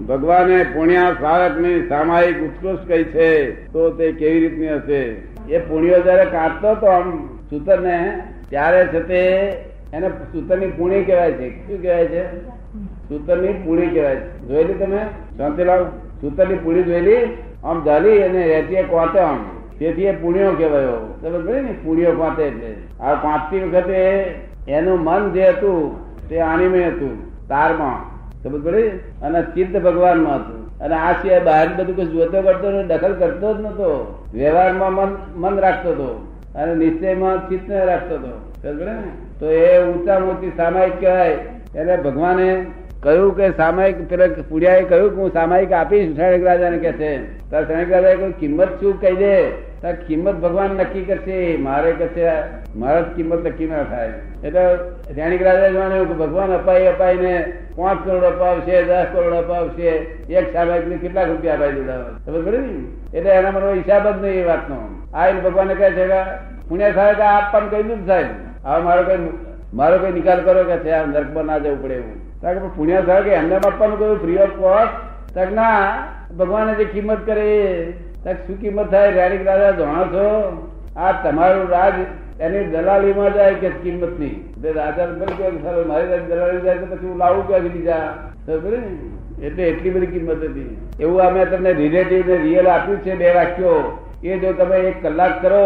ભગવાને પુણ્યા સ્મારકની સામાયિક ઉત્કૃષ્ટ કઈ છે, તો તે કેવી રીતની હશે? એ પુણ્યો જયારે કાઢતો તો આમ સૂતર ને ત્યારે છે તે એને સૂતરની પુણી કહેવાય છે. શું કહેવાય છે? સૂતરની પુણી કહેવાય છે. જોયેલી તમે? શાંતિલાલ સૂતરની પુણી જોયેલી? આમ જાલી અને રેતી કોતે આમ. તેથી એ પુણ્યો કહેવાયો. તમે કહે ને? પુણ્યો કોતે એટલે. આ પાંચતી વખતે એનું મન જે હતું તે આણીમય હતું, તારમાં. સમજ પડે? અને ચિત્ત ભગવાનમાં હતું. અને આ સિવાય બહાર બધું કઈ જોતો કરતો દખલ કરતો જ નતો વ્યવહારમાં મન મન રાખતો હતો. અને નિશ્ચયમાં ચિત્ત રાખતો હતો. સમજ પડે તો એ ઊંચા મોટી સામાયિક કહેવાય. એને ભગવાને કહ્યું કે સામાયિક, પેલા પુડિયાએ કહ્યું કે હું સામાયિક આપીશ શણિક રાજાને કે છે. તાર શણિક રાજાએ કહ્યું, કિંમત શું કહી દે? તાર કિંમત ભગવાન નક્કી કરશે. મારે કશે મારા કિંમત નક્કી ના થાય. એટલે શણિક રાજા જાણ્યું કે ભગવાન અપાઈ, અપાઈને પાંચ કરોડ અપાવશે, દસ કરોડ અપાવશે, એક સામાયિક ને કેટલા રૂપિયા અપાઈ દીધા ખબર પડે ને? એટલે એના મને હિસાબ જ નહીં એ વાતનો. આ ભગવાને કહે છે કે સાહેબ આપવાનું કહી દીધું સાહેબ. હવે મારો કઈ મારો કઈ નિકાલ કરો કે આ નર્કમાં ના જવું પડે એવું. કારણ કે પુણ્ય થાય કે એમને આપવાનું કહ્યું ફ્રી ઓફ કોસ્ટ ના, ભગવાને જે કિંમત કરે, તક શું કિંમત થાય? રેડિક રાજા જાણો છો? આ તમારું રાજ એની દલાલીમાં જાય કે કિંમતની રાજા મારી દલાલી જાય તો પછી હું લાવું ક્યાંથી બીજા? એટલે એટલી બધી કિંમત હતી. એવું અમે તમને રિલેટિવ ને રિયલ આપ્યું છે બે વાક્યો. એ જો તમે એક કલાક કરો,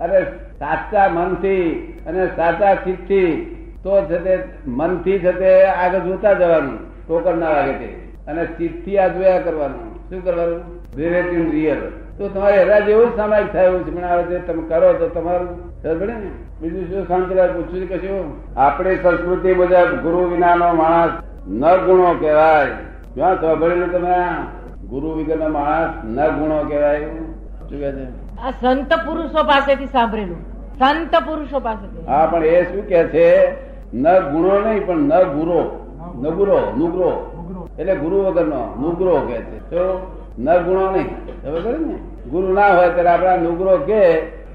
અને સાચા મનથી અને સાચા ચિત્તથી તો છે મનથી છે આગળ જોતા જવાનું ટોકર ના લાગે તે. અને ચિત્તથી આ જોયા કરવાનું. શું કરવાનું? રિલેટિવ રિયલ તો તમારે હેરા જેવું સામાયિક થાય એવું છે પણ આવે છે. તમે કરો તો તમારું. સમજે ને? બીજું શું શાંતિલાલ પૂછ્યું છે કશું? આપણી સંસ્કૃતિ મુજબ ગુરુ વિનાનો માણસ ન ગુણો કહેવાય. ક્યાં સાંભળેલું તમે ગુરુ વિગરનો માણસ ન ગુણો કહેવાય છે આ સંત પુરુષો પાસેથી સાંભળેલું. સંત પુરુષો પાસેથી. હા પણ એ શું કે છે? ન ગુણો નહીં પણ ન ગુરો. નગુરો નુગરો. એટલે ગુરુ વગરનો નુગરો કે છે. તો ન ગુણો નહીં. ખબર ને? ગુરુ ના હોય ત્યારે આપણા નુગરો કે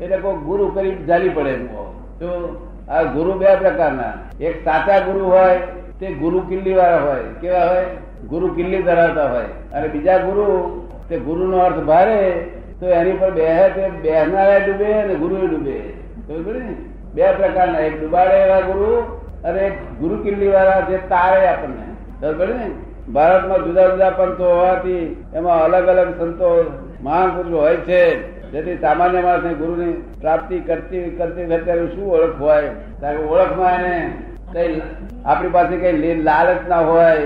એટલે કોઈ ગુરુ કરી જાલી પડે એમ તો આ ગુરુ બે પ્રકારના. એક સાચા ગુરુ હોય તે ગુરુ કિલ્લી વાળા હોય. કેવા હોય? ગુરુ કિલ્લી ધરાવતા હોય. અને બીજા ગુરુ તે ગુરુ નો અર્થ ભારે. તો એની પર બે તે બેહનારા ડૂબે અને ગુરુ ડૂબે. ને? બે પ્રકારના. એક ડુબાડે એવા ગુરુ અને એક ગુરુ કિલ્લી વાળા જે તારે આપણને. ખબર ને? ભારતમાં જુદા જુદા પંથો હોવાથી એમાં અલગ અલગ સંતો મહાન પુરુષો હોય છે. જેથી સામાન્ય માણસને ગુરુની પ્રાપ્તિ કરતી કરતી અત્યારે શું ઓળખ હોય? કારણ કે ઓળખમાં એને કઈ આપણી પાસે કઈ લાલચ ના હોય.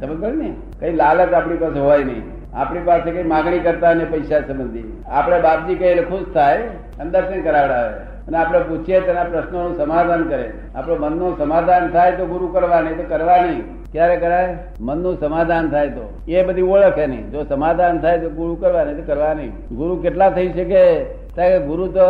પડી ને? કઈ લાલચ આપણી પાસે હોય નહીં. આપણી પાસે કઈ માગણી કરતા ને પૈસા સંબંધી. આપણે બાપજી એટલે ખુશ થાય અને દર્શન કરાવડાવે. અને આપણે પૂછીએ, તેના પ્રશ્નોનું સમાધાન કરે. આપણે મનનું સમાધાન થાય તો ગુરુ કરવા, નહીં તો કરવા નહીં. ક્યારે કરાય? મનનું સમાધાન થાય તો. એ બધી ઓળખે નહીં જો સમાધાન થાય તો ગુરુ કરવા, નહીં તો કરવા નહીં. ગુરુ કેટલા થઈ શકે? ગુરુ તો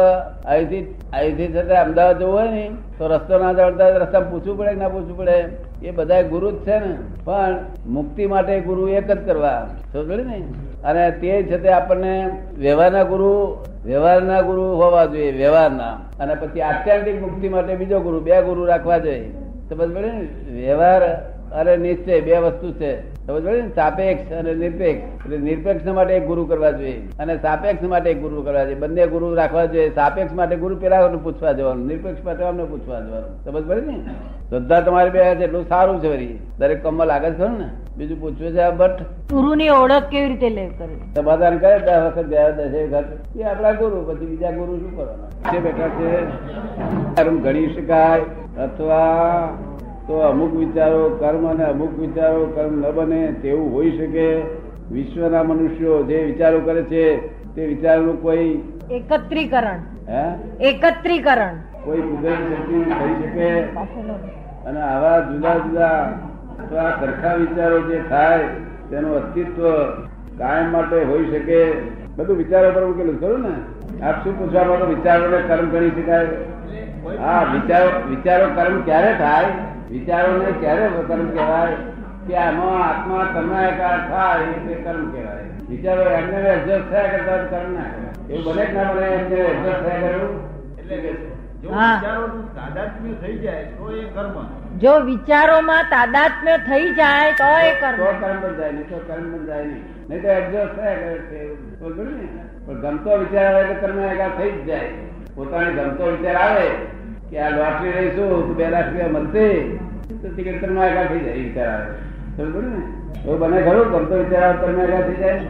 અહીંથી અહીંથી છતાં અમદાવાદ જવું હોય ને, તો રસ્તો ના જડતા રસ્તા પૂછવું પડે કે ના પૂછવું પડે. એ બધા ગુરુ જ છે ને. પણ મુક્તિ માટે ગુરુ એક જ કરવા. સમજે ને? અને તે છે તે આપણને વ્યવહારના ગુરુ વ્યવહારના ગુરુ હોવા જોઈએ, વ્યવહારના. અને પછી આત્યંતિક મુક્તિ માટે બીજો ગુરુ, બે ગુરુ રાખવા જોઈએ. તો બસ ને? વ્યવહાર અને નિશ્ચય બે વસ્તુ છે. સમજ પડે ને? સાપેક્ષ અને નિરપેક્ષ. એટલે નિરપેક્ષ માટે એક ગુરુ કરવા જોઈએ અને સાપેક્ષ માટે એક ગુરુ કરવા જોઈએ. બંને ગુરુ રાખવા જોઈએ. સાપેક્ષ માટે ગુરુ પેલા પૂછવા જવાનું. નિરપેક્ષ માટે અમને પૂછવા જવાનું. સમજ પડે ને? શ્રદ્ધા તમારી બે છે એટલું સારું છે વળી. દરેક કમમાં લાગે છે ને? બીજું પૂછવું છે બટ બટ ગુરુની ઓળખ કેવી રીતે લે કરે? સમાધાન કરે દસ વખત ગયા દસ વખત. એ આપણા ગુરુ પછી બીજા ગુરુ શું કરવાના? છે બેઠા છે. ઘણી શકાય. અથવા તો અમુક વિચારો કર્મ અને અમુક વિચારો કર્મ ન બને તેવું હોઈ શકે. વિશ્વના મનુષ્યો જે વિચારો કરે છે તે વિચારનું કોઈ એકત્રીકરણ. હે? એકત્રીકરણ. કોઈ કુદરતી શક્તિ થઈ શકે. અને આવા જુદા જુદા અથવા સરખા વિચારો જે થાય તેનું અસ્તિત્વ કાયમ માટે હોઈ શકે. બધું વિચારો પર મૂકેલું ખરું ને? આપ શું પૂછવા માટે વિચારોને કર્મ ગણી શકાય. હા વિચારો વિચારો કર્મ ક્યારે થાય? વિચારોને ક્યારે કર્મ કહેવાય? કે આમાં આત્મા તન્માયકાર થાય એ કર્મ કહેવાય. વિચારો એમને એડજસ્ટ થયા કરતા કર્મ ના કહેવાય. એવું બને કે ના બને એમને એડજસ્ટ થયા કરવું? એટલે જો હા. વિચારોનું તાદાત્મ્ય થઈ જાય તો એ કર્મ જો. વિચારોમાં તાદાત્મ્ય થઈ જાય તો એ કર્મ તો કર્મ. બંધ જાય નહીં તો કર્મ જાય નહીં. નહીં તો એડજસ્ટ થયા કરે છે પણ ગમતો વિચાર આવે તો કર્મ એકા થઈ જ જાય. પોતાને ગમતો વિચાર આવે કે આ લોટરી રહીશું, તો બે લાખ રૂપિયા મળશે, તો ટિકિટ એકા થઈ જાય વિચાર આવે. બરોબર ને? એવું બને ખરું ગમતો વિચાર આવે એકા થઈ જાય.